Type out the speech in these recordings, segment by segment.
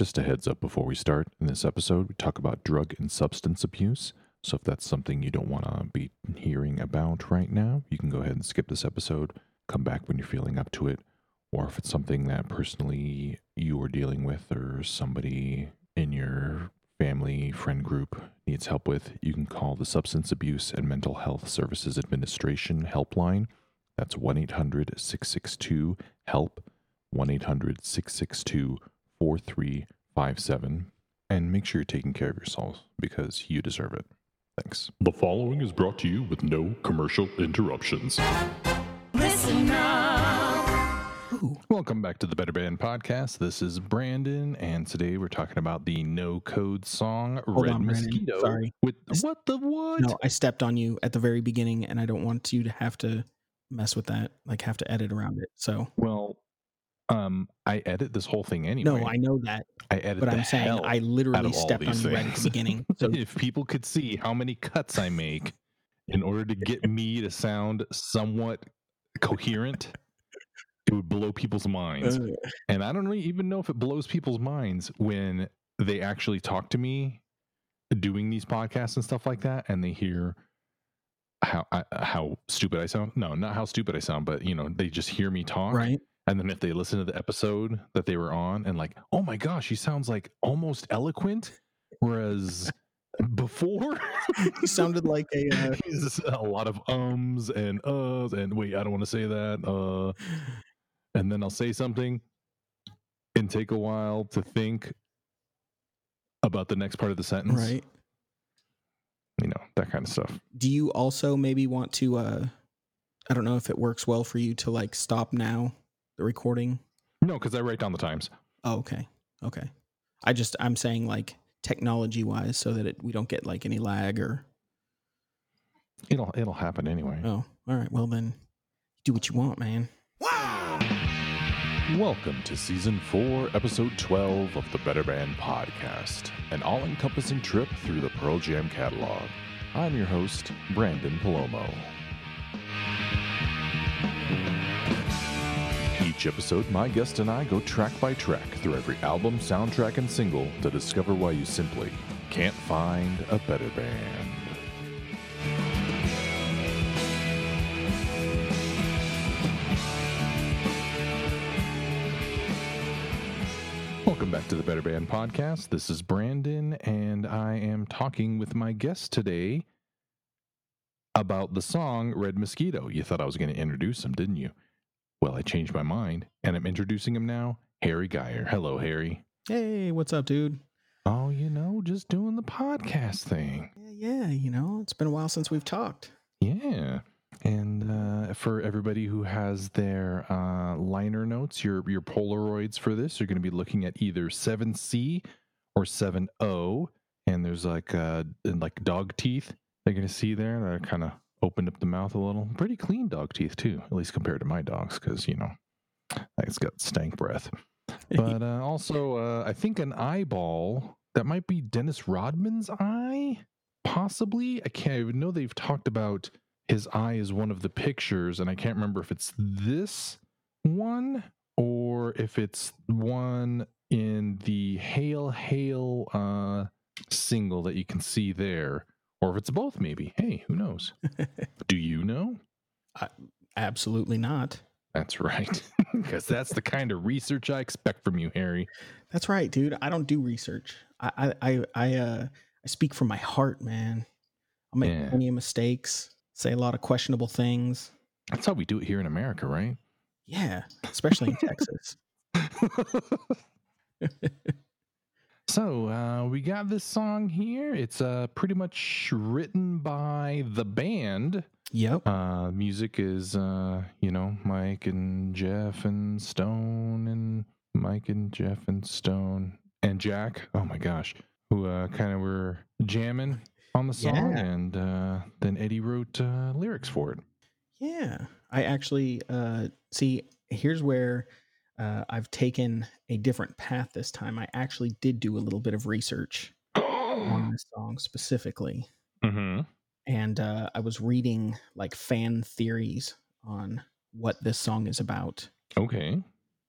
Just a heads up before we start. In this episode, we talk about drug and substance abuse. So if that's something you don't want to be hearing about right now, you can go ahead and skip this episode. Come back when you're feeling up to it. Or if it's something that personally you are dealing with or somebody in your family, friend group needs help with, you can call the Substance Abuse and Mental Health Services Administration helpline. That's 1 800 662 HELP, 1 800 662 4357. And make sure you're taking care of yourselves because you deserve it. Thanks. The following is brought to you with no commercial interruptions. Listen up. Ooh. Welcome back to the Better Band Podcast. This is Branden, and today we're talking about the no code song Hold Red on, Branden. Mosquito. Sorry. With I s- what the what? No, I stepped on you at the very beginning, and I don't want you to have to mess with that. Like have to edit around it. So Well, um, I edit this whole thing anyway. no, I know that, I edit but I'm saying I literally stepped on you right at the beginning. So if people could see how many cuts I make in order to get me to sound somewhat coherent, it would blow people's minds. uh, And I don't really even know if it blows people's minds when they actually talk to me doing these podcasts and stuff like that, and they hear how I, how stupid I sound. No, not how stupid I sound, but you know, they just hear me talk, right? And then if they listen to the episode that they were on, and like, oh my gosh, he sounds like almost eloquent, whereas before he sounded like a. Uh, a lot of ums and uhs and wait, I don't want to say that. Uh, and then I'll say something and take a while to think about the next part of the sentence. right. You know, that kind of stuff. Do you also maybe want to? uh I don't know if it works well for you to like stop now the recording. No, because I write down the times. Oh, okay, okay. I just I'm saying like technology wise, so that it, we don't get like any lag or. It'll it'll happen anyway. Oh, all right. Well then, do what you want, man. Welcome to season four, episode twelve of the Better Band Podcast, an all-encompassing trip through the Pearl Jam catalog. I'm your host, Branden Palomo. Each episode, my guest and I go track by track through every album, soundtrack, and single to discover why you simply can't find a better band. Welcome back to the Better Band Podcast. This is Branden, and I am talking with my guest today about the song Red Mosquito. You thought I was going to introduce him, didn't you? Well, I changed my mind, and I'm introducing him now, Harry Geyer. Hello, Harry. Hey, what's up, dude? Oh, you know, just doing the podcast thing. Yeah, yeah, you know, it's been a while since we've talked. Yeah. And uh, for everybody who has their uh, liner notes, your your Polaroids for this, you're going to be looking at either 7C or 7O. And there's like uh, and like dog teeth they're going to see there that kind of opened up the mouth a little. Pretty clean dog teeth, too, at least compared to my dogs, because, you know, it's got stank breath. But uh, also, uh, I think an eyeball that might be Dennis Rodman's eye, possibly. I can't I know they've talked about his eye is one of the pictures, and I can't remember if it's this one or if it's one in the Hail Hail uh, single that you can see there, or if it's both, maybe. Hey, who knows? Do you know? Absolutely not. That's right, because that's the kind of research I expect from you, Harry. That's right, dude. I don't do research. I I I, I uh I speak from my heart, man. I make Yeah. plenty of mistakes, say a lot of questionable things. That's how we do it here in America, right? Yeah, especially in Texas. so uh, we got this song here. It's uh, pretty much written by the band. Yep. Uh, music is, uh, you know, Mike and Jeff and Stone and Mike and Jeff and Stone and Jack. Oh my gosh, who uh, kind of were jamming on the song, Yeah. and uh, then Eddie wrote uh, lyrics for it. Yeah. I actually uh see here's where uh, I've taken a different path this time. I actually did do a little bit of research on this song specifically. mm-hmm. and uh, I was reading like fan theories on what this song is about. Okay.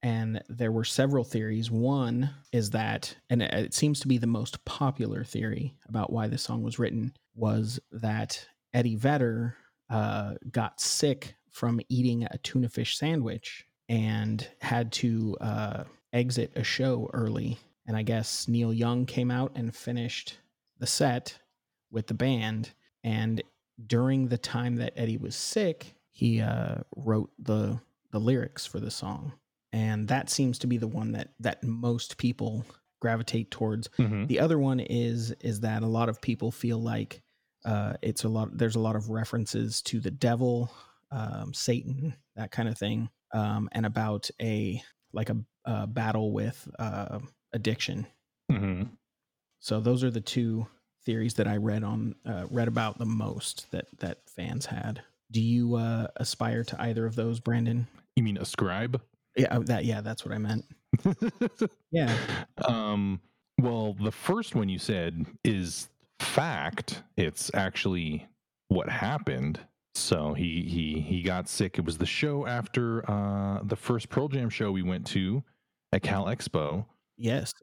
and there were several theories. One is that, and it- seems to be the most popular theory about why this song was written, was that Eddie Vedder uh, got sick from eating a tuna fish sandwich and had to uh, exit a show early. And I guess Neil Young came out and finished the set with the band. And during the time that Eddie was sick, he uh, wrote the the lyrics for the song, and that seems to be the one that that most people gravitate towards. Mhm. The other one is is that a lot of people feel like uh, it's a lot. There's a lot of references to the devil, um, Satan, that kind of thing, um, and about a like a, a battle with uh, addiction. Mhm. So those are the two theories that I read on uh, read about the most that that fans had. Do you uh, aspire to either of those, Branden? You mean ascribe? Yeah, oh, that yeah, that's what I meant. Yeah, um, well, the first one you said is fact. It's actually what happened. So he he he got sick. It was the show after uh, the first Pearl Jam show we went to at Cal Expo. yes,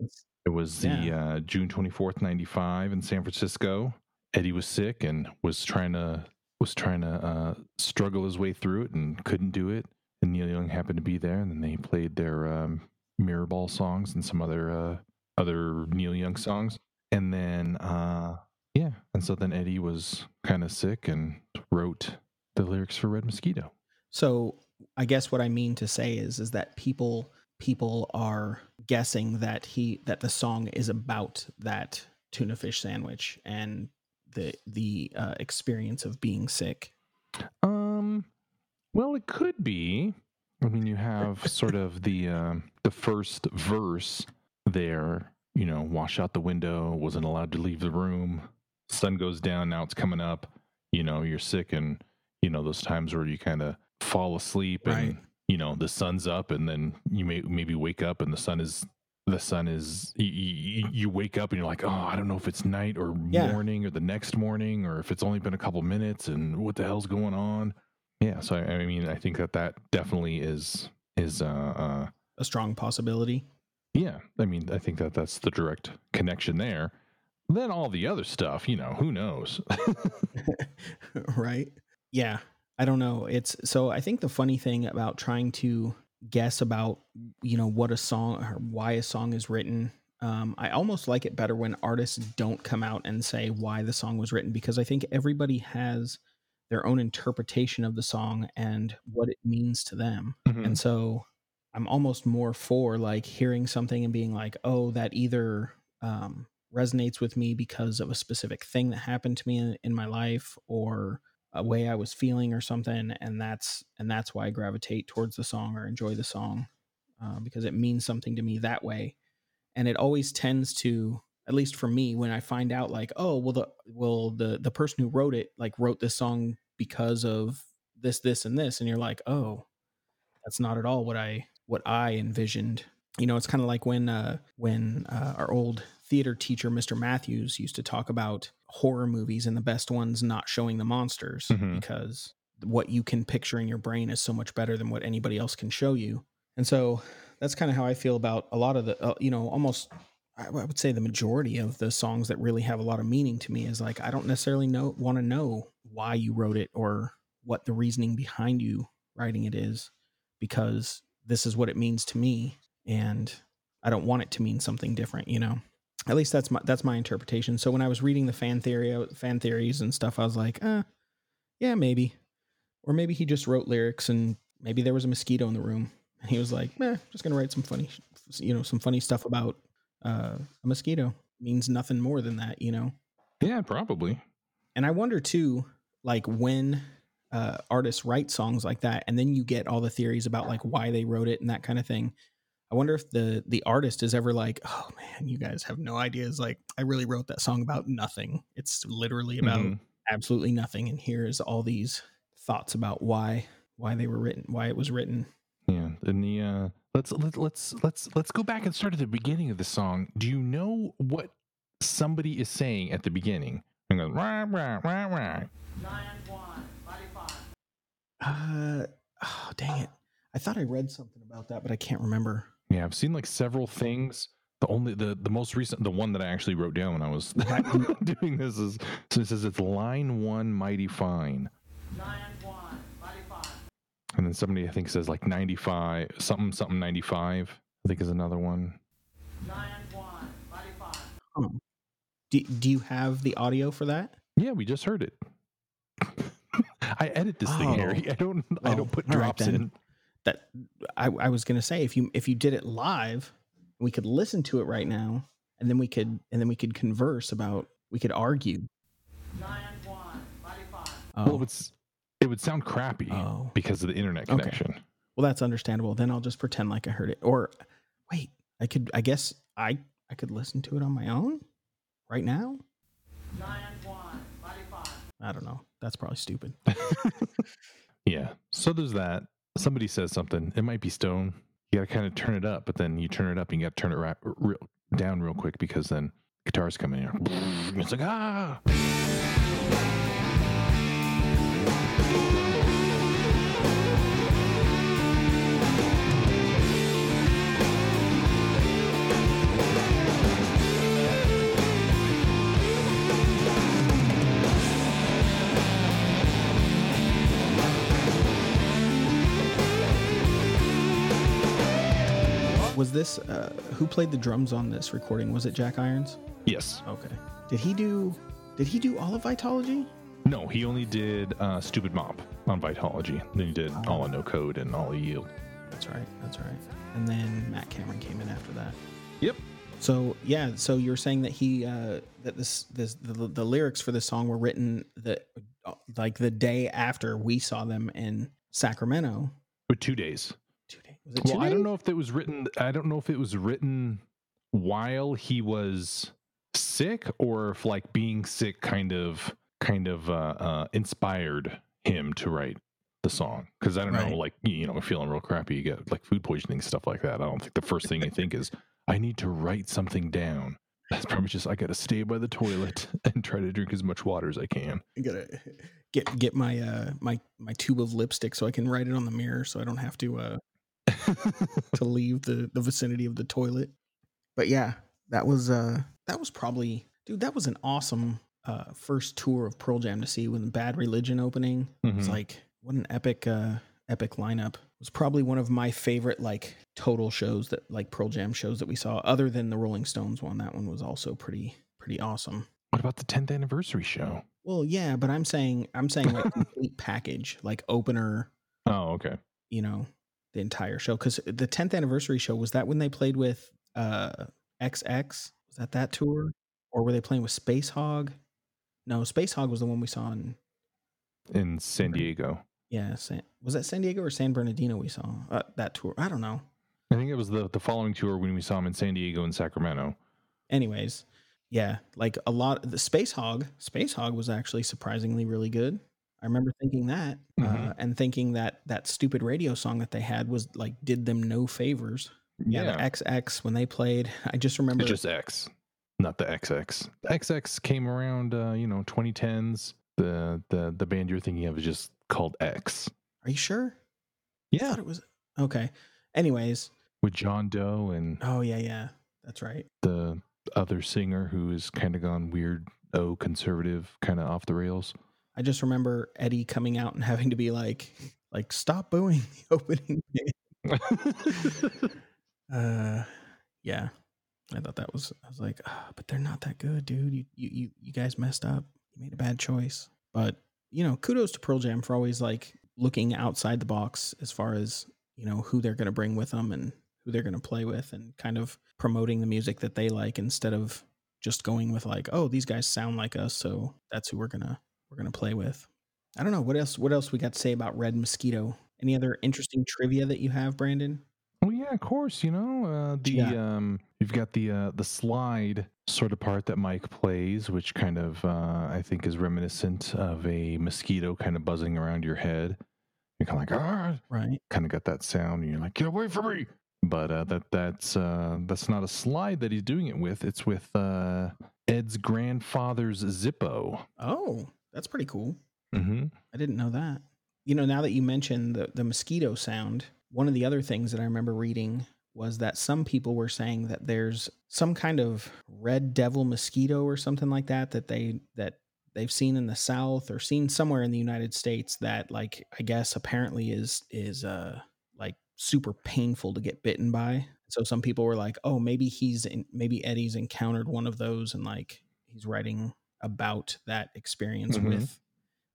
It was the Yeah. uh, June twenty fourth, ninety five, in San Francisco. Eddie was sick and was trying to was trying to uh, struggle his way through it and couldn't do it. And Neil Young happened to be there, and then they played their um, Mirrorball songs and some other uh, other Neil Young songs. And then uh, yeah, and so then Eddie was kind of sick and wrote the lyrics for Red Mosquito. So I guess what I mean to say is is that people people are guessing that he that the song is about that tuna fish sandwich and the the uh, experience of being sick. Um, well, it could be. I mean, you have sort of the um the first verse there. You know, wash out the window. Wasn't allowed to leave the room. Sun goes down. Now it's coming up. You know, you're sick, and you know those times where you kind of fall asleep, and Right. you know the sun's up, and then you may maybe wake up, and the sun is the sun is you, you, you wake up and you're like oh i don't know if it's night or Yeah. morning or the next morning or if it's only been a couple minutes and what the hell's going on yeah so i, I mean i think that that definitely is is uh, uh A strong possibility. yeah i mean i think that that's the direct connection there then all the other stuff you know who knows right? Yeah. I don't know. It's so I think the funny thing about trying to guess about, you know, what a song or why a song is written, um, I almost like it better when artists don't come out and say why the song was written because I think everybody has their own interpretation of the song and what it means to them. Mhm. And so I'm almost more for like hearing something and being like, oh, that either um, resonates with me because of a specific thing that happened to me in, in my life or a way I was feeling or something. And that's, and that's why I gravitate towards the song or enjoy the song uh, because it means something to me that way. And it always tends to, at least for me, when I find out like, oh, well, the, well, the, the person who wrote it, like wrote this song because of this, this, and this. And you're like, oh, that's not at all what I what I envisioned. You know, it's kind of like when uh, when uh, our old theater teacher, Mr. Matthews, used to talk about horror movies and the best ones not showing the monsters Mhm. because what you can picture in your brain is so much better than what anybody else can show you. And so that's kind of how I feel about a lot of the, uh, you know, almost I I would say the majority of the songs that really have a lot of meaning to me is like I don't necessarily know want to know why you wrote it or what the reasoning behind you writing it is because this is what it means to me and I don't want it to mean something different, you know. At least that's my that's my interpretation. So when I was reading the fan theory fan theories and stuff, I was like, uh, yeah, maybe. Or maybe he just wrote lyrics and maybe there was a mosquito in the room and he was like, eh, just gonna write some funny you know, some funny stuff about uh, a mosquito. Means nothing more than that, you know. yeah probably And I wonder too, like when uh, artists write songs like that, and then you get all the theories about like why they wrote it and that kind of thing. I wonder if the the artist is ever like, oh man, you guys have no ideas. Like I really wrote that song about nothing. It's literally about Mhm. absolutely nothing. And here's all these thoughts about why why they were written, why it was written. Yeah, and the uh, let's let, let's let's let's go back and start at the beginning of the song. Do you know what somebody is saying at the beginning? And goes, rah, rah, rah, rah. Uh, oh dang it! I thought I read something about that, but I can't remember. Yeah, I've seen like several things. The only the the most recent the one that I actually wrote down when I was doing this is so it says it's line one mighty fine. And then somebody I think says like ninety five something something ninety five. I think is another one. Oh. Do, do you have the audio for that? Yeah, we just heard it. I edit this thing, Oh. Harry. I don't I Oh, don't put drops then. in. That I, I was gonna say if you if you did it live, we could listen to it right now, and then we could and then we could converse about we could argue. Oh, Well, it's it would sound crappy oh. because of the internet Okay. connection. Well, that's understandable. Then I'll just pretend like I heard it. Or wait, I could. I guess I I could listen to it on my own right now. I don't know. That's probably stupid. Yeah. So there's that. Somebody says something. It might be Stone. You got to kind of turn it up, but then you turn it up and you got to turn it ra- real, down real quick because then guitars come in here. It's like ah. Was this uh, who played the drums on this recording? Was it Jack Irons? Yes. Okay. Did he do? Did he do all of Vitology? No, he only did uh, Stupid Mop on Vitology. Then he did all on No Code and all of Yield. That's right. That's right. And then Matt Cameron came in after that. Yep. So yeah, so you're saying that he uh that this this the, the lyrics for this song were written that like the day after we saw them in Sacramento. With two days. Two days. Was it Well, I don't know if it was written. I don't know if it was written while he was sick, or if like being sick kind of kind of uh, uh, inspired him to write the song. Because I don't Right. know, like you know, feeling real crappy, you get like food poisoning stuff like that. I don't think the first thing you think is I need to write something down. That's probably just I got to stay by the toilet and try to drink as much water as I can. I gotta get get my uh my my tube of lipstick so I can write it on the mirror so I don't have to uh to leave the the vicinity of the toilet. But yeah, that was uh that was probably dude that was an awesome uh first tour of Pearl Jam to see when Bad Religion opening. It's Mhm. like what an epic uh epic lineup. It was probably one of my favorite like total shows that like Pearl Jam shows that we saw other than the Rolling Stones one. That one was also pretty pretty awesome. what about the 10th anniversary show? Well, yeah, but I'm saying I'm saying like complete package, like opener, Oh, okay. you know, the entire show. Because the 10th anniversary show was that when they played with uh XX? Was that that tour, or were they playing with Spacehog? No, Spacehog was the one we saw in In San Diego. yeah. San, was that San Diego or San Bernardino? We saw uh, that tour. I don't know. I think it was the the following tour when we saw him in San Diego and Sacramento. Anyways, yeah, like a lot. The Spacehog, Space Hog was actually surprisingly really good. I remember thinking that, uh, Mhm. and thinking that that stupid radio song that they had was like did them no favors. Yeah, the XX when they played, I just remember. it's just X, not the XX. The XX came around, uh, you know, 2010s. The the the band you're thinking of is just called X. Are you sure? Yeah, it was okay. Anyways, with John Doe and oh yeah, yeah, that's right. the other singer who is kind of gone weird, oh, conservative, kind of off the rails. I just remember Eddie coming out and having to be like, like stop booing the opening. Uh, yeah, I thought that was. I was like, ah, but they're not that good, dude. You, you, you, you guys messed up. You made a bad choice. But you know, kudos to Pearl Jam for always like looking outside the box as far as you know who they're going to bring with them and who they're going to play with, and kind of promoting the music that they like instead of just going with like, oh, these guys sound like us, so that's who we're gonna we're gonna play with. I don't know what else. What else we got to say about Red Mosquito? Any other interesting trivia that you have, Branden? Oh yeah, of course. You know uh, the got? um, you've got the uh, the slide sort of part that Mike plays, which kind of uh, I think is reminiscent of a mosquito kind of buzzing around your head. You're kind of like ah, Right. kind of got that sound, and you're like, get away from me. But uh, that that's uh, that's not a slide that he's doing it with. It's with uh, Ed's grandfather's Zippo. Oh, that's pretty cool. hmm I didn't know that. You know, now that you mentioned the, the mosquito sound, one of the other things that I remember reading was that some people were saying that there's some kind of red devil mosquito or something like that that they that they've seen in the south or seen somewhere in the United States that like I guess apparently is is uh like super painful to get bitten by. So some people were like, "Oh, maybe he's in, maybe Eddie's encountered one of those and like he's writing about that experience Mhm. with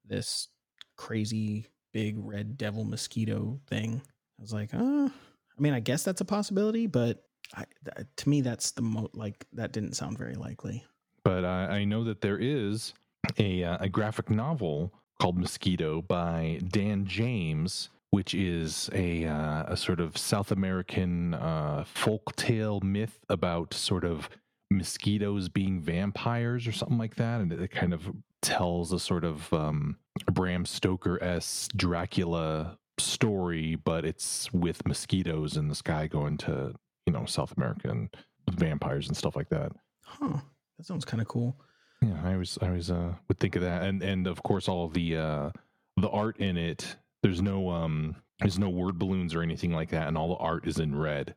this crazy big red devil mosquito thing." I was like, "Uh, I mean, I guess that's a possibility, but I, th- to me that's the mo like that didn't sound very likely." But I, I know that there is a, uh, a graphic novel called Mosquito by Dan James, which is a, uh, a sort of South American uh, folk tale myth about sort of mosquitoes being vampires or something like that. And it kind of tells a sort of um, Bram Stoker s Dracula story, but it's with mosquitoes in the sky going to, you know, South America and vampires and stuff like that. Huh. That sounds kind of cool. Yeah, I always I always uh would think of that. And and of course all the uh the art in it, there's no um there's no word balloons or anything like that, and all the art is in red.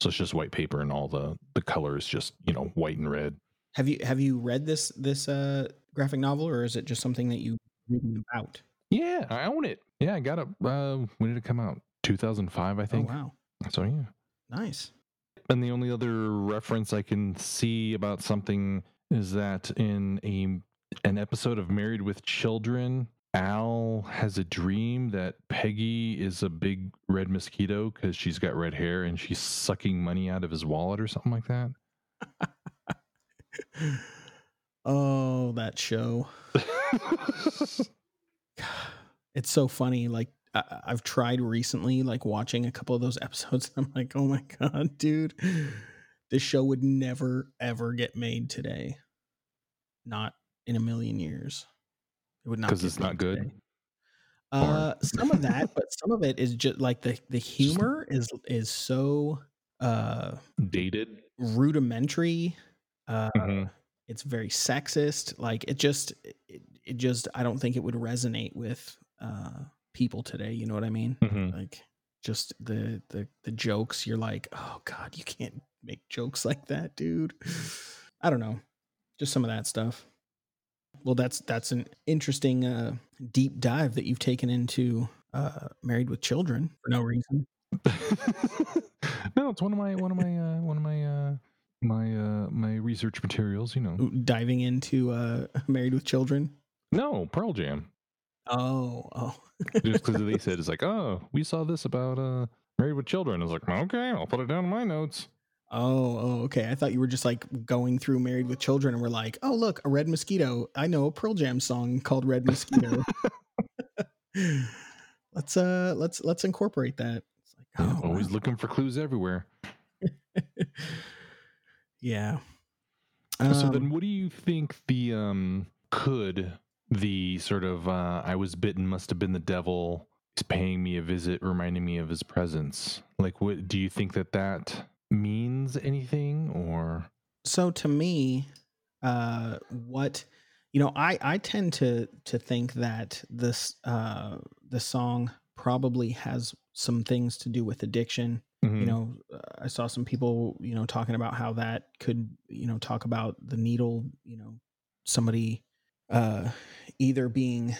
So it's just white paper and all the the color is just, you know, white and red. Have you have you read this this uh graphic novel or is it just something that you reading about? Yeah, I own it. Yeah, I got it uh when did it come out? 2005, I Oh think. wow. So yeah. Nice. And the only other reference I can see about something is that in a an episode of Married with Children, Al has a dream that Peggy is a big red mosquito because she's got red hair and she's sucking money out of his wallet or something like that. Oh, that show. It's so funny. Like I, I've tried recently, like watching a couple of those episodes. And I'm like, oh my god, dude, this show would never ever get made today. Not in a million years. It would not 'Cause get it's not good? today. Uh, some of that, but some of it is just like the the humor is is so uh Dated. rudimentary. Uh, Mhm. it's very sexist like it just it, it just i don't think it would resonate with uh people today you know what i mean Mhm. like just the the the jokes you're like oh god you can't make jokes like that dude i don't know just some of that stuff well that's that's an interesting uh deep dive that you've taken into uh married with children for no reason no, it's one of my one of my uh one of my uh my uh my research materials, you know. Diving into uh married with children No, Pearl Jam. oh oh just because they said it's like, oh, we saw this about uh Married with Children. I was like, okay, I'll put it down in my notes. Oh, oh, okay. I thought you were just like going through Married with Children and we're like, oh, look, a Red Mosquito. I know a Pearl Jam song called Red Mosquito. let's uh let's let's incorporate that. It's like, Yeah, oh, always wow. looking for clues everywhere. yeah. so Um, then, what do you think the um could the sort of uh I was bitten must have been the devil is paying me a visit, reminding me of his presence? Like, what do you think that that means anything or? so to me uh what you know i i tend to to think that this uh the song probably has some things to do with addiction you Mhm. know uh, i saw some people you know talking about how that could you know talk about the needle you know somebody uh either being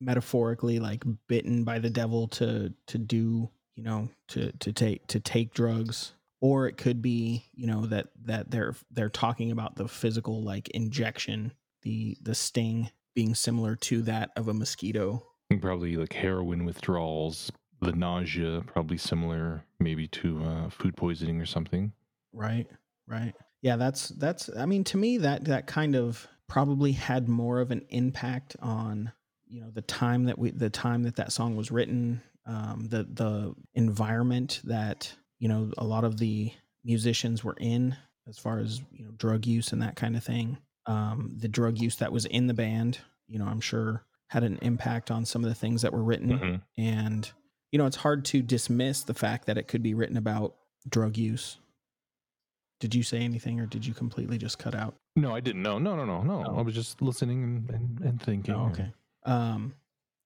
metaphorically like bitten by the devil to to do you know to to take to take drugs or it could be you know that that they're they're talking about the physical like injection the the sting being similar to that of a mosquito probably like heroin withdrawals, the nausea, probably similar, maybe to uh, food poisoning or something. Right. Right. Yeah, that's that's I mean to me that that kind of probably had more of an impact on you know the time that we the time that that song was written um the the environment that you know a lot of the musicians were in as far as you know drug use and that kind of thing um the drug use that was in the band you know i'm sure had an impact on some of the things that were written Mhm. and you know it's hard to dismiss the fact that it could be written about drug use did you say anything or did you completely just cut out No, I didn't. No, no, no, no, no. Oh. I was just listening and, and, and thinking. oh, okay um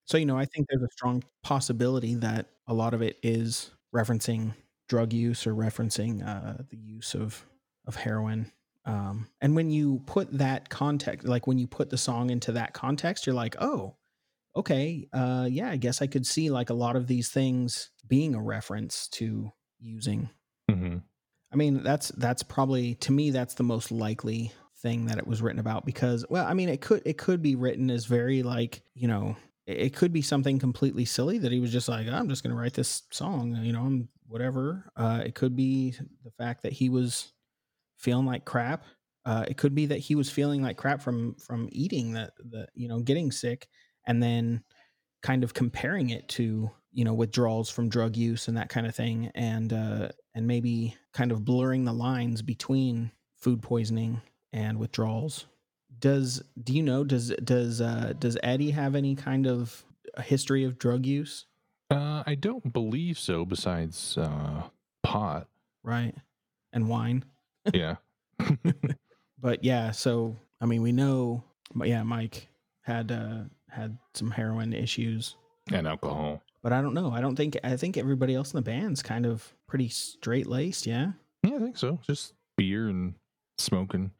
so you know i think there's a strong possibility that a lot of it is referencing drug use or referencing uh, the use of of heroin. Um, and when you put that context, like when you put the song into that context, you're like, oh, okay, uh, yeah, I guess I could see like a lot of these things being a reference to using. hmm I mean, that's that's probably to me that's the most likely thing that it was written about because well, I mean, it could it could be written as very like, you know, it it could be something completely silly that he was just like, I'm just going to write this song, you know, I'm whatever. Uh it could be the fact that he was feeling like crap. Uh it could be that he was feeling like crap from from eating that the you know, getting sick and then kind of comparing it to you know withdrawals from drug use and that kind of thing and uh and maybe kind of blurring the lines between food poisoning and withdrawals does do you know does does uh does eddie have any kind of history of drug use Uh, I don't believe so. Besides uh, pot, right and wine yeah. but yeah so i mean we know but yeah mike had uh had some heroin issues and alcohol. but i don't know i don't think i think everybody else in the band's kind of pretty straight laced yeah Yeah, I think so. Just beer and smoking.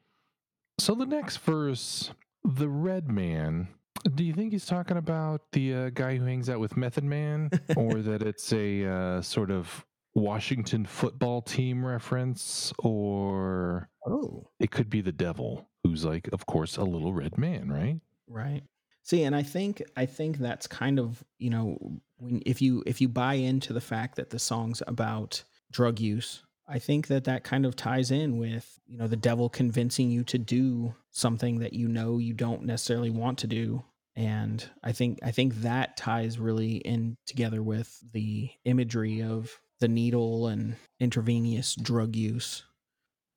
So the next verse, the red man. Do you think he's talking about the uh, guy who hangs out with Method Man, or that it's a uh, sort of Washington football team reference, or oh it could be the devil, who's like, of course, a little red man, right? Right. See, and I think I think that's kind of you know when if you if you buy into the fact that the song's about drug use, I think that that kind of ties in with you know the devil convincing you to do something that you know you don't necessarily want to do, and I think I think that ties really in together with the imagery of the needle and intravenous drug use.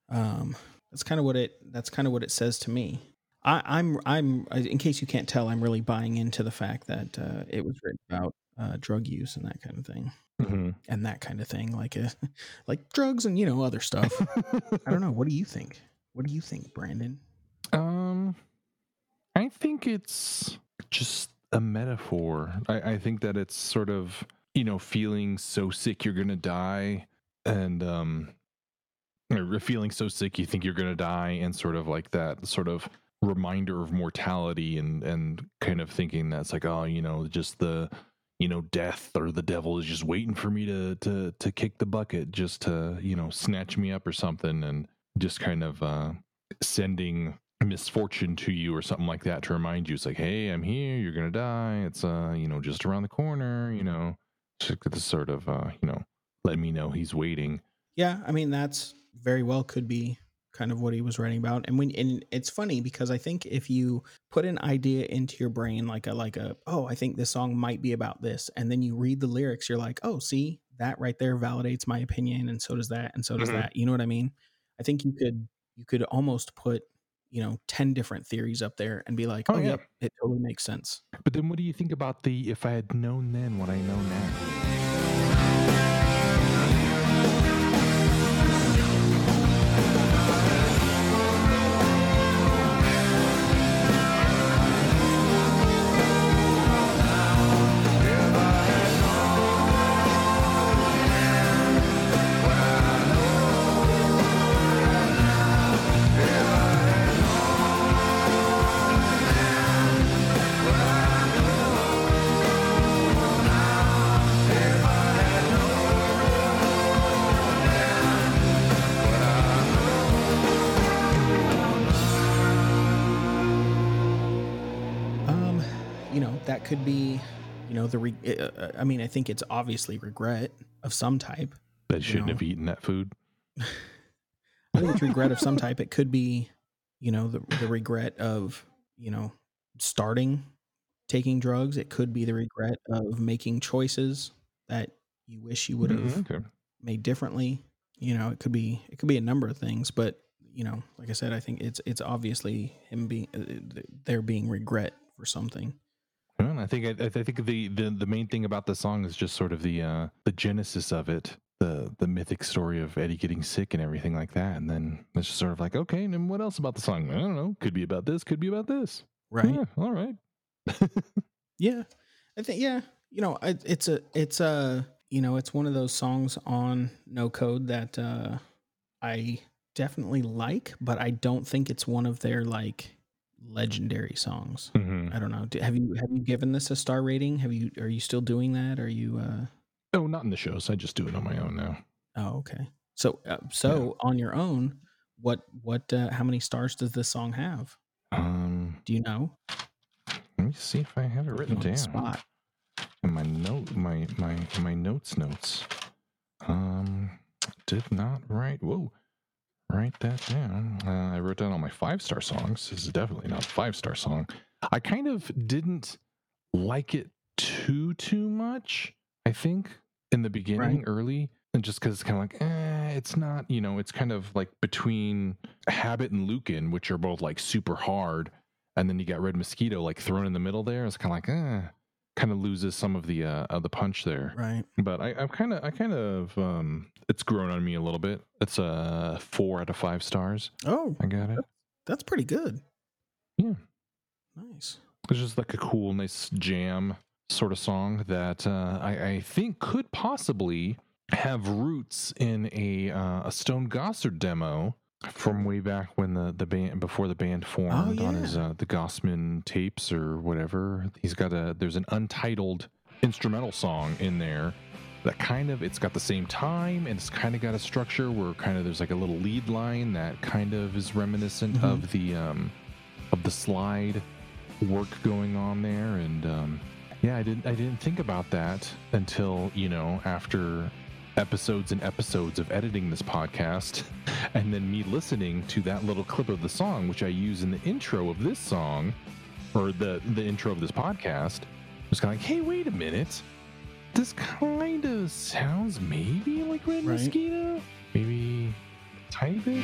Um, that's kind of what it that's kind of what it says to me. I, I'm I'm in case you can't tell, I'm really buying into the fact that uh, it was written about uh, drug use and that kind of thing, Mm-hmm. and that kind of thing, like uh, like drugs and you know other stuff. I don't know. What do you think? What do you think, Branden? Um, I think it's just a metaphor. I, I think that it's sort of you know feeling so sick you're gonna die, and um, or feeling so sick you think you're gonna die, and sort of like that sort of reminder of mortality, and and kind of thinking that's like oh you know just the you know death or the devil is just waiting for me to to to kick the bucket just to you know snatch me up or something, and just kind of uh sending misfortune to you or something like that to remind you. It's like hey i'm here. You're gonna die. It's uh you know just around the corner you know this sort of uh you know let me know he's waiting. Yeah, I mean that's very well could be kind of what he was writing about. And when and it's funny because I think if you put an idea into your brain like a like a oh, I think this song might be about this and then you read the lyrics you're like, "Oh, see, that right there validates my opinion and so does that and so does Mhm. that." You know what I mean? I think you could you could almost put, you know, 10 different theories up there and be like, Oh, "Oh, yeah. yep, it totally makes sense." but then what do you think about the if i had known then what i know now could be, you know, the re- uh, uh, I mean, I think it's obviously regret of some type. that shouldn't know. have eaten that food I think it's regret of some type. It could be, you know, the the regret of, you know, starting taking drugs. It could be the regret of making choices that you wish you would have Mhm, okay made differently. You know, it could be it could be a number of things, but you know, like I said, I think it's it's obviously him being uh, there being regret for something. Well, I think I, I think the, the the main thing about the song is just sort of the uh, the genesis of it, the the mythic story of Eddie getting sick and everything like that, and then it's just sort of like, okay, and what else about the song? I don't know. Could be about this. Could be about this. Right. Yeah, all right. Yeah, I think yeah. You know, I, it's a it's a you know, it's one of those songs on No Code that uh, I definitely like, but I don't think it's one of their like legendary songs. Mhm. I don't know. Have you have you given this a star rating? Have you are you still doing that? Are you uh Oh, not in the shows. I just do it on my own now. Oh, okay. So uh, so on your own, what what uh, how many stars does this song have? Um, Do you know? let me see if I have it written down. spot. in my note my my my notes notes um did not write whoa write that down. Uh, i wrote down all my five star songs. This is definitely not a five star song. I kind of didn't like it too too much i think in the beginning Right. early and just because it's kind of like eh, it's not you know it's kind of like between habit and Lukin which are both like super hard and then you got red mosquito like thrown in the middle there. It's kind of like eh kind of loses some of the uh of the punch there Right. but i i've kind of i kind of um it's grown on me a little bit it's a four out of five stars Oh, i got it that's pretty good. Yeah. Nice. it's just like a cool nice jam sort of song that uh i i think could possibly have roots in a uh, a stone gossard demo from way back when the the band before the band formed on his uh, the Gossman tapes or whatever. He's got a there's an untitled instrumental song in there that kind of it's got the same time and it's kind of got a structure where kind of there's like a little lead line that kind of is reminiscent Mhm. of the um of the slide work going on there and um yeah I didn't I didn't think about that until you know after episodes and episodes of editing this podcast and then me listening to that little clip of the song which i use in the intro of this song or the the intro of this podcast was kind of like hey wait a minute. This kind of sounds maybe like red Right. mosquito? Maybe tiny bit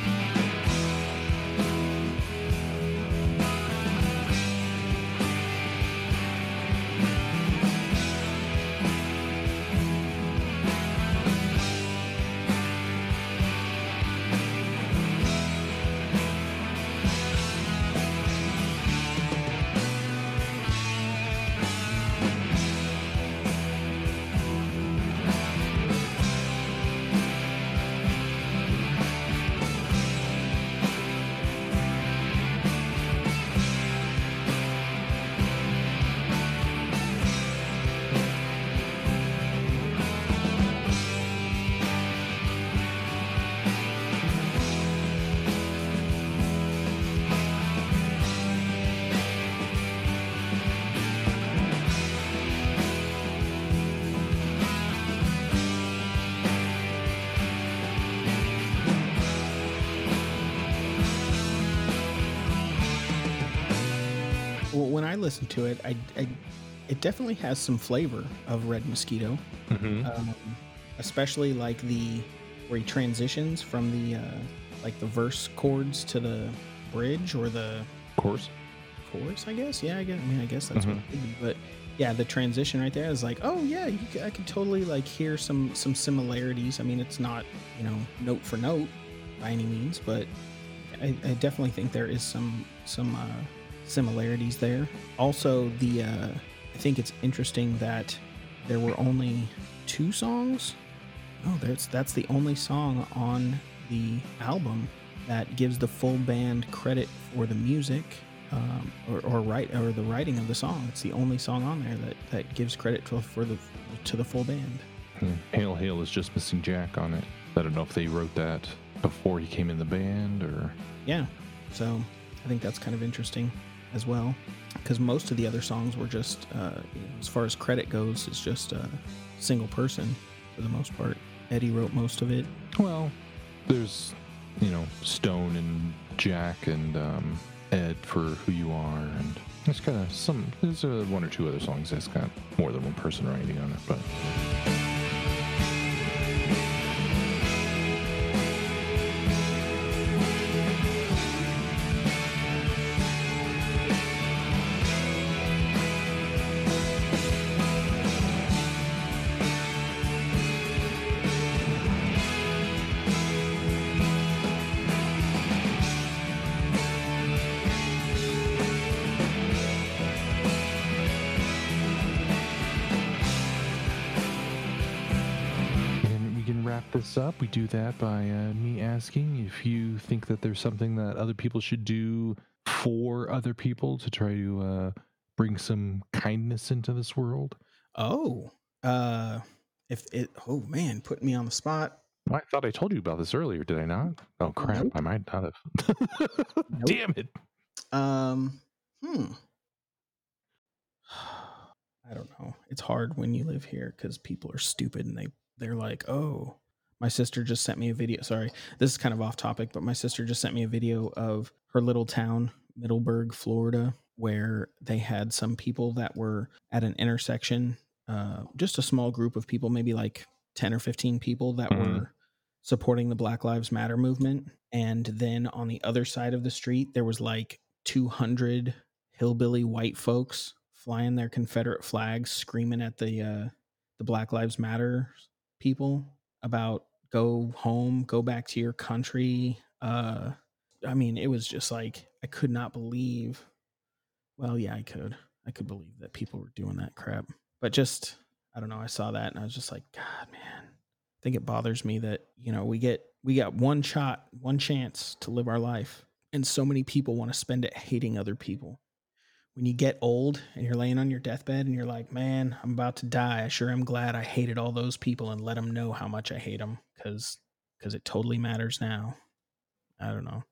when I listen to it, I, I it definitely has some flavor of Red Mosquito, mm-hmm. um, especially like the where he transitions from the uh, like the verse chords to the bridge or the course chorus. I guess. Yeah, I guess. I mean, I guess that's what it be. But yeah, the transition right there is like, oh yeah, you, I could totally like hear some some similarities. I mean, it's not you know note for note by any means, but I, I definitely think there is some some uh, similarities there. Also, the uh, I think it's interesting that there were only two songs. Oh, that's that's the only song on the album that gives the full band credit for the music um, or, or write or the writing of the song. It's the only song on there that, that gives credit to for the to the full band. Yeah. Hail Hail is just missing Jack on it. I don't know if they wrote that before he came in the band or. Yeah, so I think that's kind of interesting as well because most of the other songs were just uh, as far as credit goes, it's just a single person for the most part. Eddie wrote most of it. Well, there's, you know, Stone and Jack and um, Ed for Who You Are, and there's kind of some, there's uh, one or two other songs that's got more than one person writing on it, but. Up, we do that by uh, me asking if you think that there's something that other people should do for other people to try to uh, bring some kindness into this world. Oh, uh, if it, oh man, putting me on the spot. I thought I told you about this earlier, did I not? Oh crap, Nope. I might not have. Damn it. Um, hmm. I don't know. It's hard when you live here because people are stupid and they they're like, oh, my sister just sent me a video. Sorry, this is kind of off topic, but my sister just sent me a video of her little town, Middleburg, Florida, where they had some people that were at an intersection. Uh, just a small group of people, maybe like ten or fifteen people that Mhm. were supporting the Black Lives Matter movement. And then on the other side of the street, there was like 200 hillbilly white folks flying their Confederate flags, screaming at the uh, the Black Lives Matter people about go home, go back to your country. Uh, I mean, it was just like I could not believe. Well, yeah, I could. I could believe that people were doing that crap, but just I don't know. I saw that and I was just like, God, man. I think it bothers me that you know we get we got one shot, one chance to live our life, and so many people want to spend it hating other people. When you get old and you're laying on your deathbed and you're like, "Man, I'm about to die. I sure am glad I hated all those people and let them know how much I hate them because because it totally matters now." I don't know.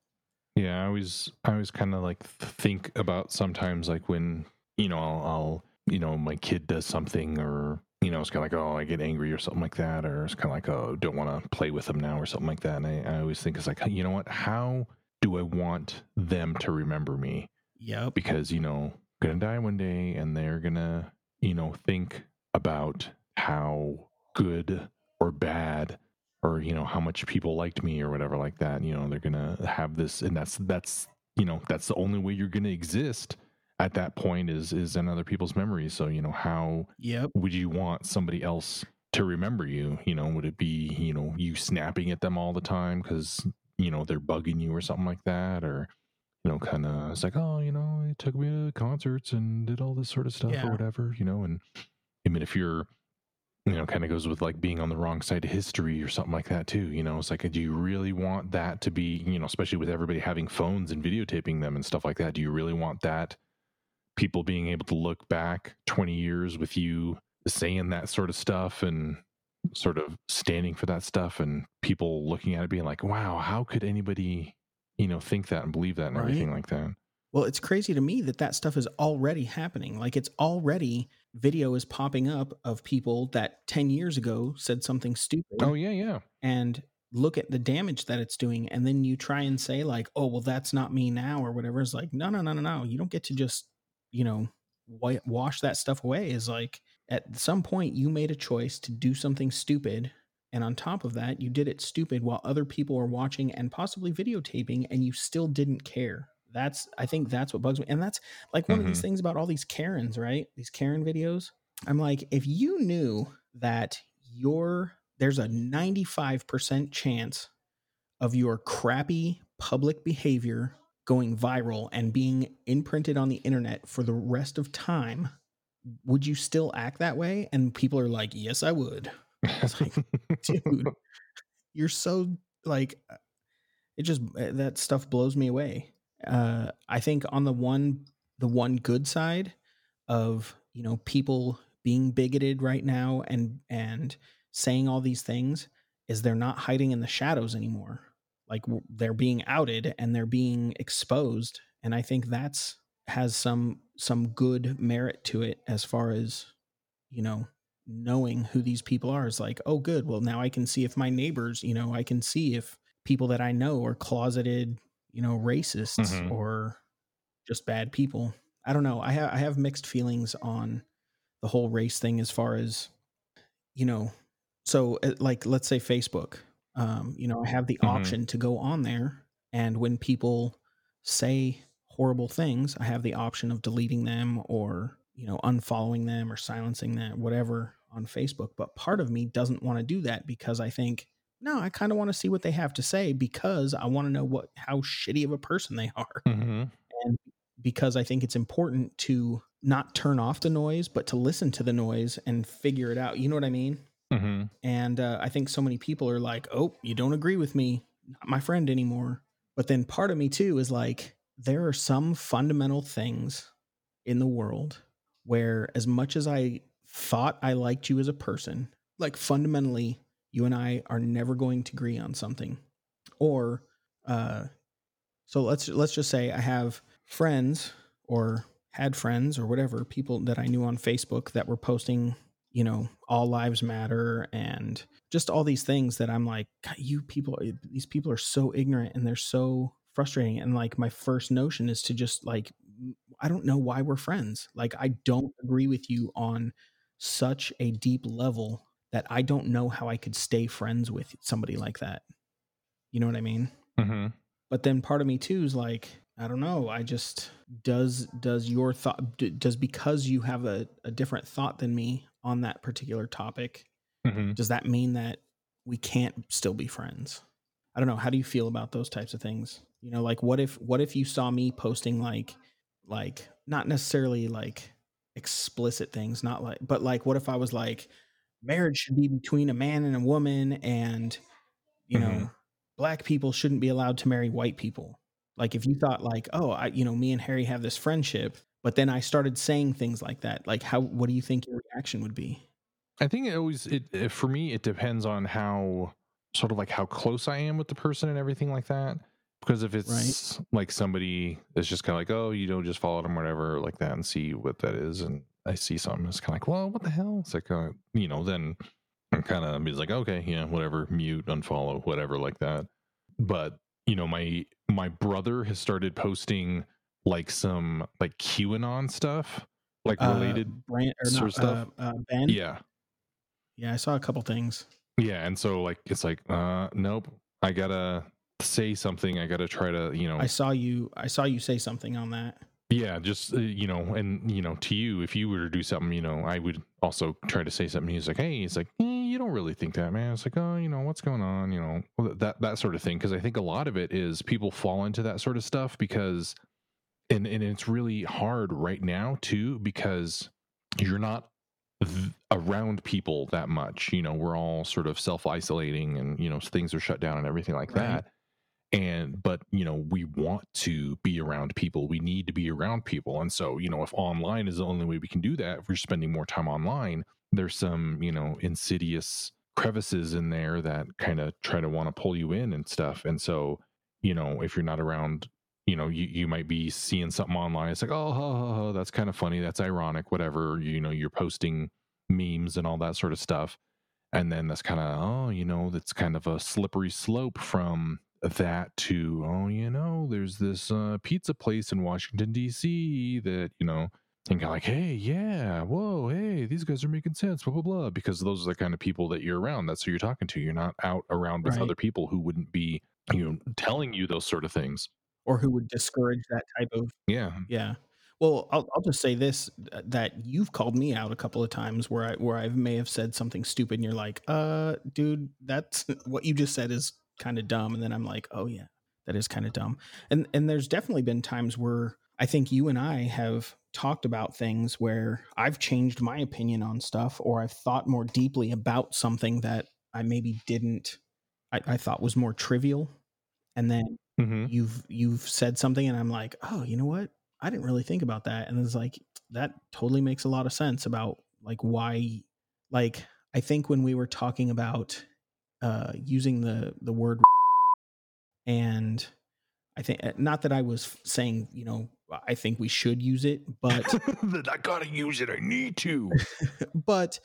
Yeah, I always I always kind of like think about sometimes like when you know I'll, I'll you know my kid does something or you know it's kind of like oh I get angry or something like that or it's kind of like oh don't want to play with them now or something like that and I, I always think it's like you know what how do I want them to remember me Yep. because you know gonna die one day and they're gonna you know think about how good or bad or you know how much people liked me or whatever like that you know they're gonna have this and that's that's you know that's the only way you're gonna exist at that point is is in other people's memories so you know how Yep. would you want somebody else to remember you you know would it be you know you snapping at them all the time because you know they're bugging you or something like that or you know kind of it's like oh you know they took me to concerts and did all this sort of stuff Yeah. or whatever you know and i mean if you're you know kind of goes with like being on the wrong side of history or something like that too you know it's like do you really want that to be you know especially with everybody having phones and videotaping them and stuff like that do you really want that people being able to look back 20 years with you saying that sort of stuff and sort of standing for that stuff and people looking at it being like wow how could anybody you know think that and believe that and Right. everything like that Well, it's crazy to me that that stuff is already happening. Like it's already video is popping up of people that 10 years ago said something stupid oh yeah yeah and look at the damage that it's doing and then you try and say like, "Oh, well that's not me now" or whatever. It's like, "No, no, no, no, no. You don't get to just, you know, wash that stuff away." Is like at some point you made a choice to do something stupid and on top of that, you did it stupid while other people are watching and possibly videotaping and you still didn't care. That's I think that's what bugs me. And that's like one of these mm-hmm. things about all these Karens, right? These Karen videos. I'm like, if you knew that your there's a 95% chance of your crappy public behavior going viral and being imprinted on the internet for the rest of time, would you still act that way? And people are like, yes, I would. Like, dude, you're so like, uh, it just, uh, that stuff blows me away. Uh, I think on the one, the one good side of, you know, people being bigoted right now and, and saying all these things is they're not hiding in the shadows anymore like they're being outed and they're being exposed and i think that's has some some good merit to it as far as you know knowing who these people are. Is like oh good. Well now i can see if my neighbors you know i can see if people that i know are closeted you know racists Mhm. or just bad people. I don't know. I have i have mixed feelings on the whole race thing as far as you know so uh, like let's say facebook um, you know i have the Mhm. option to go on there and when people say horrible things i have the option of deleting them or you know unfollowing them or silencing them whatever on facebook but part of me doesn't want to do that because i think no i kind of want to see what they have to say because i want to know what how shitty of a person they are hmm and because I think it's important to not turn off the noise, but to listen to the noise and figure it out. You know what I mean? hmm And uh, I think so many people are like, oh, you don't agree with me, not my friend anymore. But then part of me too is like, there are some fundamental things in the world where, as much as I thought I liked you as a person, like fundamentally, you and I are never going to agree on something. Or, uh, so let's let's just say I have friends or had friends or whatever people that I knew on Facebook that were posting you know, all lives matter and just all these things that I'm like, you people, these people are so ignorant and they're so frustrating. And like, my first notion is to just like, I don't know why we're friends. Like, I don't agree with you on such a deep level that I don't know how I could stay friends with somebody like that. You know what I mean? hmm but then part of me too is like i don't know i just does does your thought does because you have a, a different thought than me on that particular topic hmm does that mean that we can't still be friends i don't know how do you feel about those types of things you know like what if what if you saw me posting like like not necessarily like explicit things not like but like what if i was like marriage should be between a man and a woman and you know Mhm. black people shouldn't be allowed to marry white people like if you thought like oh i you know me and harry have this friendship but then i started saying things like that like how what do you think your reaction would be I think it always it for me it depends on how sort of like how close I am with the person and everything like that. Because if it's like somebody is just kind of like, oh, you don't just follow them, whatever, like that, and see what that is, and I see something, it's kind of like, well, what the hell? It's like, uh, you know, then I'm kind of be like, okay, yeah, whatever, mute, unfollow, whatever, like that. But you know, my my brother has started posting like some like QAnon stuff, like related, uh, brand or sort not, of stuff. Uh, uh, ben yeah, yeah i saw a couple things Yeah, and so like it's like, uh, nope, I gotta say something. I gotta try to, you know, i saw you i saw you say something on that yeah, just uh, you know, and you know, to you, if you were to do something, you know, I would also try to say something. He's like, hey, he's like, eh, you don't really think that, man. It's like, oh, you know, what's going on, you know, that that sort of thing. Because I think a lot of it is people fall into that sort of stuff because, and and it's really hard right now too because you're not th- around people that much. You know, we're all sort of self isolating, and you know, things are shut down and everything like Right. that. And but you know, we want to be around people. We need to be around people, and so you know, if online is the only way we can do that, if we're spending more time online, there's some you know insidious crevices in there that kind of try to want to pull you in and stuff. And so you know, if you're not around you know, you, you might be seeing something online. It's like, oh, ho, ho, ho, that's kind of funny. That's ironic, whatever. You know, you're posting memes and all that sort of stuff. And then that's kind of, oh, you know, that's kind of a slippery slope from that to, oh, you know, there's this uh, pizza place in Washington, D.C. that, you know, and kind of like, hey, yeah, whoa, hey, these guys are making sense, blah, blah, blah. Because those are the kind of people that you're around. That's who you're talking to. You're not out around with Right. other people who wouldn't be, you know, telling you those sort of things. or who would discourage that type of Yeah. yeah well I'll, I'll just say this that you've called me out a couple of times where i where i may have said something stupid and you're like uh dude that's what you just said is kind of dumb and then i'm like oh yeah that is kind of dumb and and there's definitely been times where i think you and i have talked about things where i've changed my opinion on stuff or i've thought more deeply about something that i maybe didn't i, I thought was more trivial and then Mm-hmm. you've you've said something and I'm like, "Oh, you know what? I didn't really think about that." And it's like that totally makes a lot of sense about like why like I think when we were talking about uh using the the word and I think uh, not that I was saying, you know, I think we should use it, but that I gotta use it. I need to. but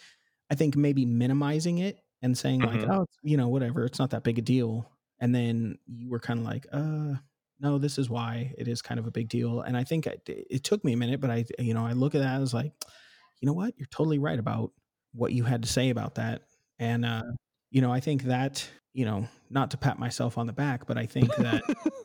I think maybe minimizing it and saying like, Mhm. oh, you know, whatever, it's not that big a deal. And then you were kind of like, uh, no, this is why it is kind of a big deal. And I think it, it took me a minute, but I, you know, I look at that as like, you know what, you're totally right about what you had to say about that. And, uh, you know, I think that, you know, not to pat myself on the back, but I think that,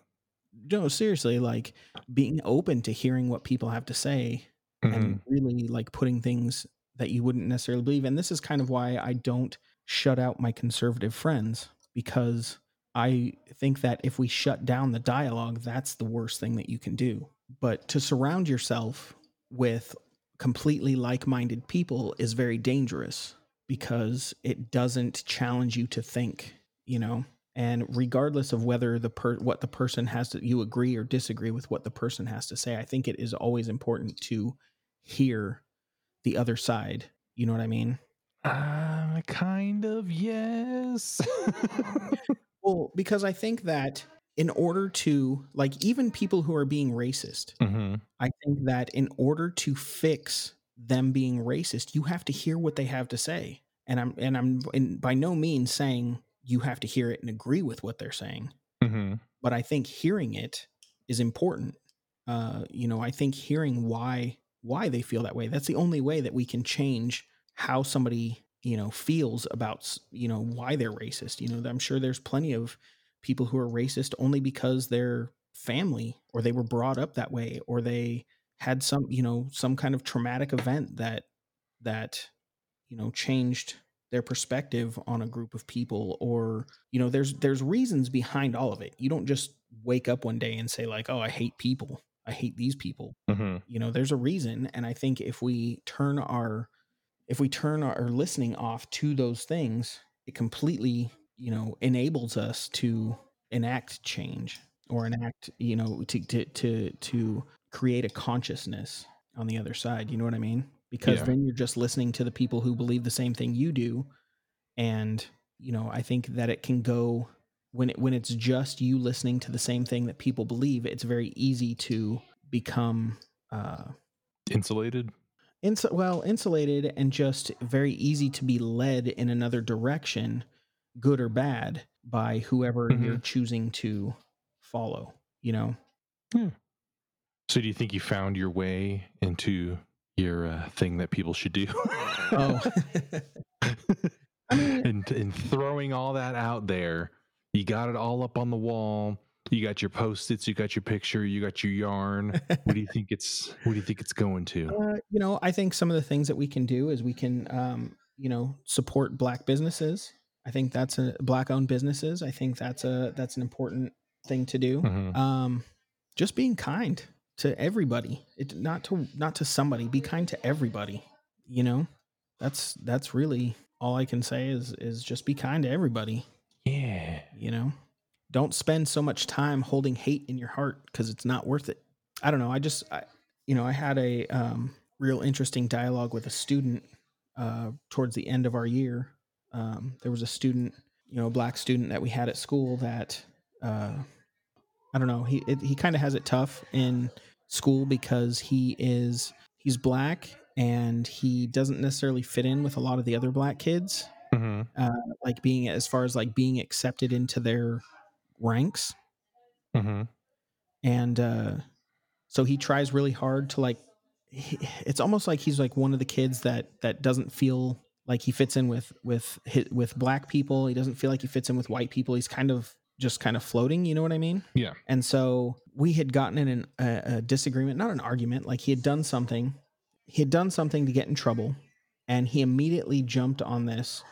no, seriously, like being open to hearing what people have to say Mhm. and really like putting things that you wouldn't necessarily believe. And this is kind of why I don't shut out my conservative friends because I think that if we shut down the dialogue, that's the worst thing that you can do. But to surround yourself with completely like minded people is very dangerous because it doesn't challenge you to think, you know. And regardless of whether the per what the person has to you agree or disagree with what the person has to say, I think it is always important to hear the other side. You know what I mean? Uh, kind of, yes. Well, because I think that in order to like even people who are being racist, hmm I think that in order to fix them being racist, you have to hear what they have to say. And I'm and I'm in, by no means saying you have to hear it and agree with what they're saying, hmm but I think hearing it is important. Uh, you know, I think hearing why why they feel that way. That's the only way that we can change how somebody you know feels about you know why they're racist. You know, I'm sure there's plenty of people who are racist only because their family or they were brought up that way or they had some you know some kind of traumatic event that that you know changed their perspective on a group of people or you know there's there's reasons behind all of it. You don't just wake up one day and say like oh i hate people. I hate these people. Hmm you know there's a reason and i think if we turn our if we turn our listening off to those things it completely you know enables us to enact change or enact you know to to to, to create a consciousness on the other side you know what i mean because Yeah. then you're just listening to the people who believe the same thing you do and you know i think that it can go when it, when it's just you listening to the same thing that people believe it's very easy to become uh Insulated. insu- well insulated and just very easy to be led in another direction good or bad by whoever you're choosing to follow you know So, do you think you found your way into your uh, thing that people should do? oh I mean- and, and throwing all that out there, you got it all up on the wall. You got your post-its, you got your picture, you got your yarn. What do you think it's? What do you think it's going to? Uh, you know, I think some of the things that we can do is we can, um, you know, support black businesses. I think that's a black-owned businesses. I think that's a that's an important thing to do. Mhm. Um, just being kind to everybody. It not to not to somebody. Be kind to everybody. You know, that's that's really all I can say is is just be kind to everybody. Yeah. You know, don't spend so much time holding hate in your heart because it's not worth it. I don't know. I just, I, you know, I had a um, real interesting dialogue with a student uh, towards the end of our year. Um, there was a student, you know, a black student that we had at school that, uh, I don't know, he it, he kind of has it tough in school because he is he's black and he doesn't necessarily fit in with a lot of the other black kids hmm like being as far as like being accepted into their ranks. Hmm and uh so he tries really hard to like he, it's almost like he's like one of the kids that that doesn't feel like he fits in with with with black people. He doesn't feel like he fits in with white people. He's kind of just kind of floating you know what i mean Yeah. and so we had gotten in an, a, a disagreement not an argument like he had done something he had done something to get in trouble and he immediately jumped on this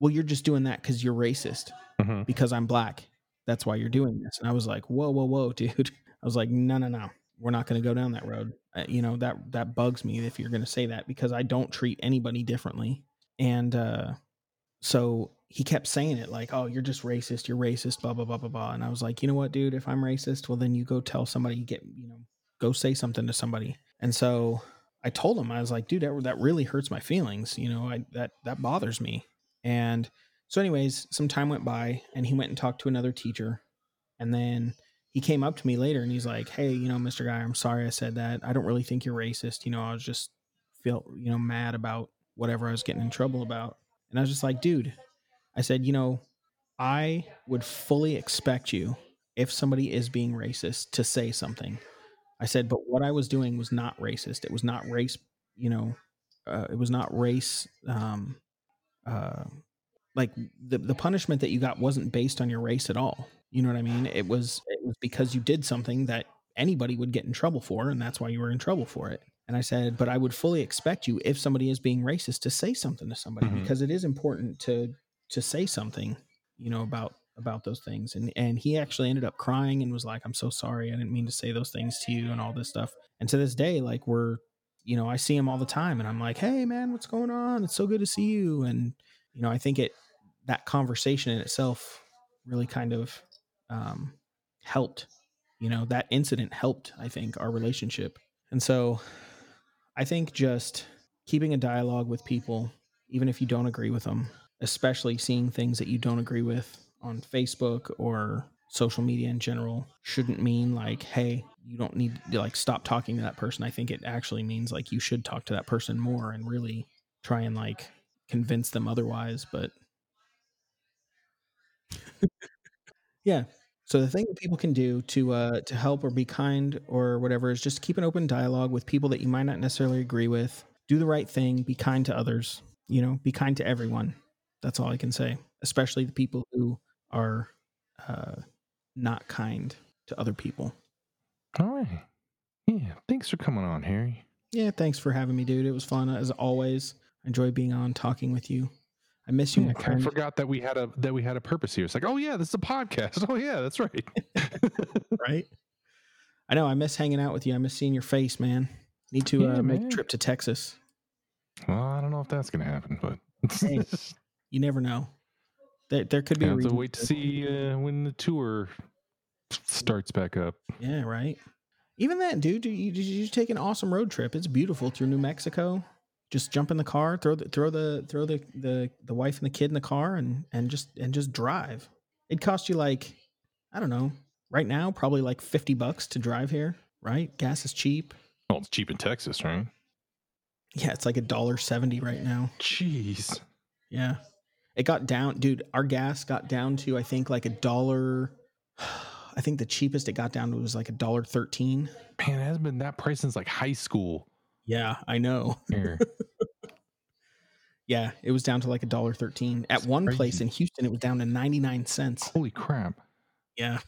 well you're just doing that because you're racist hmm because I'm black. That's why you're doing this. And I was like, whoa, whoa, whoa, dude. I was like, no, no, no. We're not going to go down that road. Uh, you know, that that bugs me if you're going to say that because I don't treat anybody differently. And uh so he kept saying it like, "Oh, you're just racist. You're racist." Blah blah blah blah blah. And I was like, you know what, dude? If I'm racist, well, then you go tell somebody. Get you know, go say something to somebody. And so I told him, I was like, dude, that that really hurts my feelings. You know, I that that bothers me. And so, anyways, some time went by, and he went and talked to another teacher, and then he came up to me later, and he's like, "Hey, you know, Mister Guy, I'm sorry I said that. I don't really think you're racist. You know, I was just feel you know mad about whatever I was getting in trouble about." And I was just like, "Dude," I said, "You know, I would fully expect you if somebody is being racist to say something." I said, "But what I was doing was not racist. It was not race. You know, uh, it was not race." Um, uh, like the the punishment that you got wasn't based on your race at all. You know what I mean? It was it was because you did something that anybody would get in trouble for, and that's why you were in trouble for it. And I said, but I would fully expect you if somebody is being racist to say something to somebody Mhm. because it is important to to say something, you know, about about those things. And and he actually ended up crying and was like, "I'm so sorry. I didn't mean to say those things to you and all this stuff." And to this day, like we're you know, I see him all the time and I'm like, hey, man, what's going on? It's so good to see you. And, you know, I think it, that conversation in itself really kind of um, helped, you know, that incident helped, I think, our relationship. And so I think just keeping a dialogue with people, even if you don't agree with them, especially seeing things that you don't agree with on Facebook or social media in general shouldn't mean like hey you don't need to like stop talking to that person. I think it actually means like you should talk to that person more and really try and like convince them otherwise but yeah. So the thing that people can do to uh to help or be kind or whatever is just keep an open dialogue with people that you might not necessarily agree with. Do the right thing. Be kind to others. You know be kind to everyone that's all i can say especially the people who are uh not kind to other people. All right. Yeah. Thanks for coming on, Harry. Yeah. Thanks for having me, dude. It was fun as always. I enjoy being on talking with you. I miss you, my I forgot that we had a that we had a purpose here. It's like, oh yeah, this is a podcast. Oh yeah, that's right. right? I know. I miss hanging out with you. I miss seeing your face, man. Need to Yeah, uh, make a trip to Texas. well, I don't know if that's gonna happen, but You never know. There, there could be I a have to wait to see uh, when the tour starts back up. Yeah, right. Even that, dude. You, you, you take an awesome road trip. It's beautiful through New Mexico. Just jump in the car, throw the throw the throw the the, the wife and the kid in the car, and and just and just drive. It cost you like I don't know. Right now, probably like fifty bucks to drive here. Right, gas is cheap. Well, it's cheap in Texas, right? Yeah, it's like a dollar seventy right now. Jeez. Yeah. It got down, dude. Our gas got down to I think like a dollar. I think the cheapest it got down to was like a dollar thirteen. Man, it hasn't been that price since like high school. Yeah, I know. Yeah, it was down to like a dollar thirteen. At one place in Houston, it was down to ninety nine cents. Holy crap. Yeah.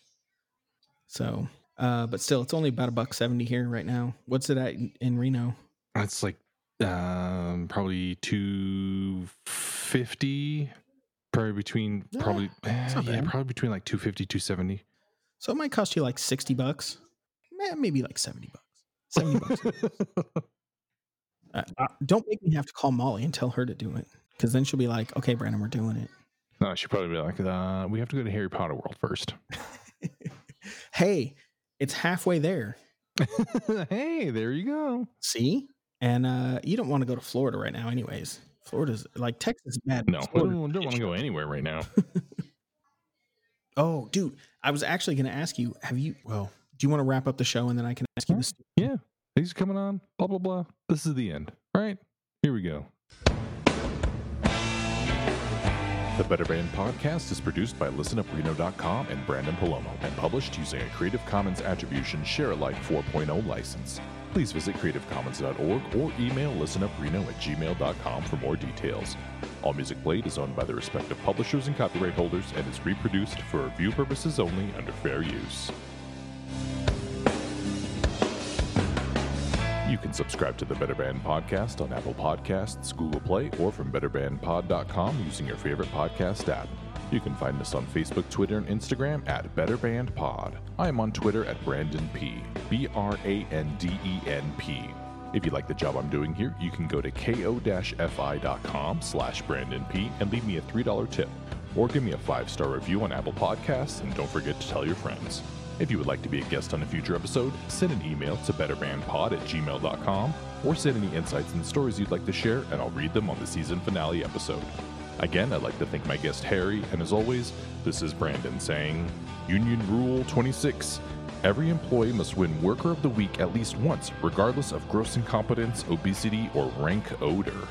So, uh, but still, it's only about a buck seventy here right now. What's it at in, in Reno? That's like um probably 250 probably between Yeah, probably eh, yeah probably between like 250 270 So it might cost you like sixty bucks. Maybe like seventy bucks. Seventy bucks. Uh, uh, don't make me have to call Molly and tell her to do it, because then she'll be like, "Okay, Branden, we're doing it." no she'd probably be like uh we have to go to harry potter world first hey, it's halfway there. hey there you go See, and uh, you don't want to go to Florida right now, anyways. Florida's like Texas is bad. no I don't, don't want to go anywhere right now Oh, dude, I was actually going to ask you. Have you? Well, do you want to wrap up the show and then I can ask you this? yeah thanks for coming on blah blah blah this is the end all right here we go The Better Band podcast is produced by listenupreno.com and Branden Palomo and published using a Creative Commons Attribution Share Alike 4.0 license. Please visit creativecommons.org or email listenupreno at gmail.com for more details. All music played is owned by the respective publishers and copyright holders and is reproduced for review purposes only under fair use. You can subscribe to the Better Band podcast on Apple Podcasts, Google Play, or from betterbandpod.com using your favorite podcast app. You can find us on Facebook, Twitter, and Instagram at Better Band Pod. I am on Twitter at Branden P. B R A N D E N P. If you like the job I'm doing here, you can go to ko-fi.com slash Branden P and leave me a $3 tip. Or give me a five-star review on Apple Podcasts, and don't forget to tell your friends. If you would like to be a guest on a future episode, send an email to betterbandpod at gmail.com or send any insights and stories you'd like to share, and I'll read them on the season finale episode. Again, I'd like to thank my guest Harry, and as always, this is Branden saying Union Rule 26. Every employee must win Worker of the Week at least once, regardless of gross incompetence, obesity, or rank odor.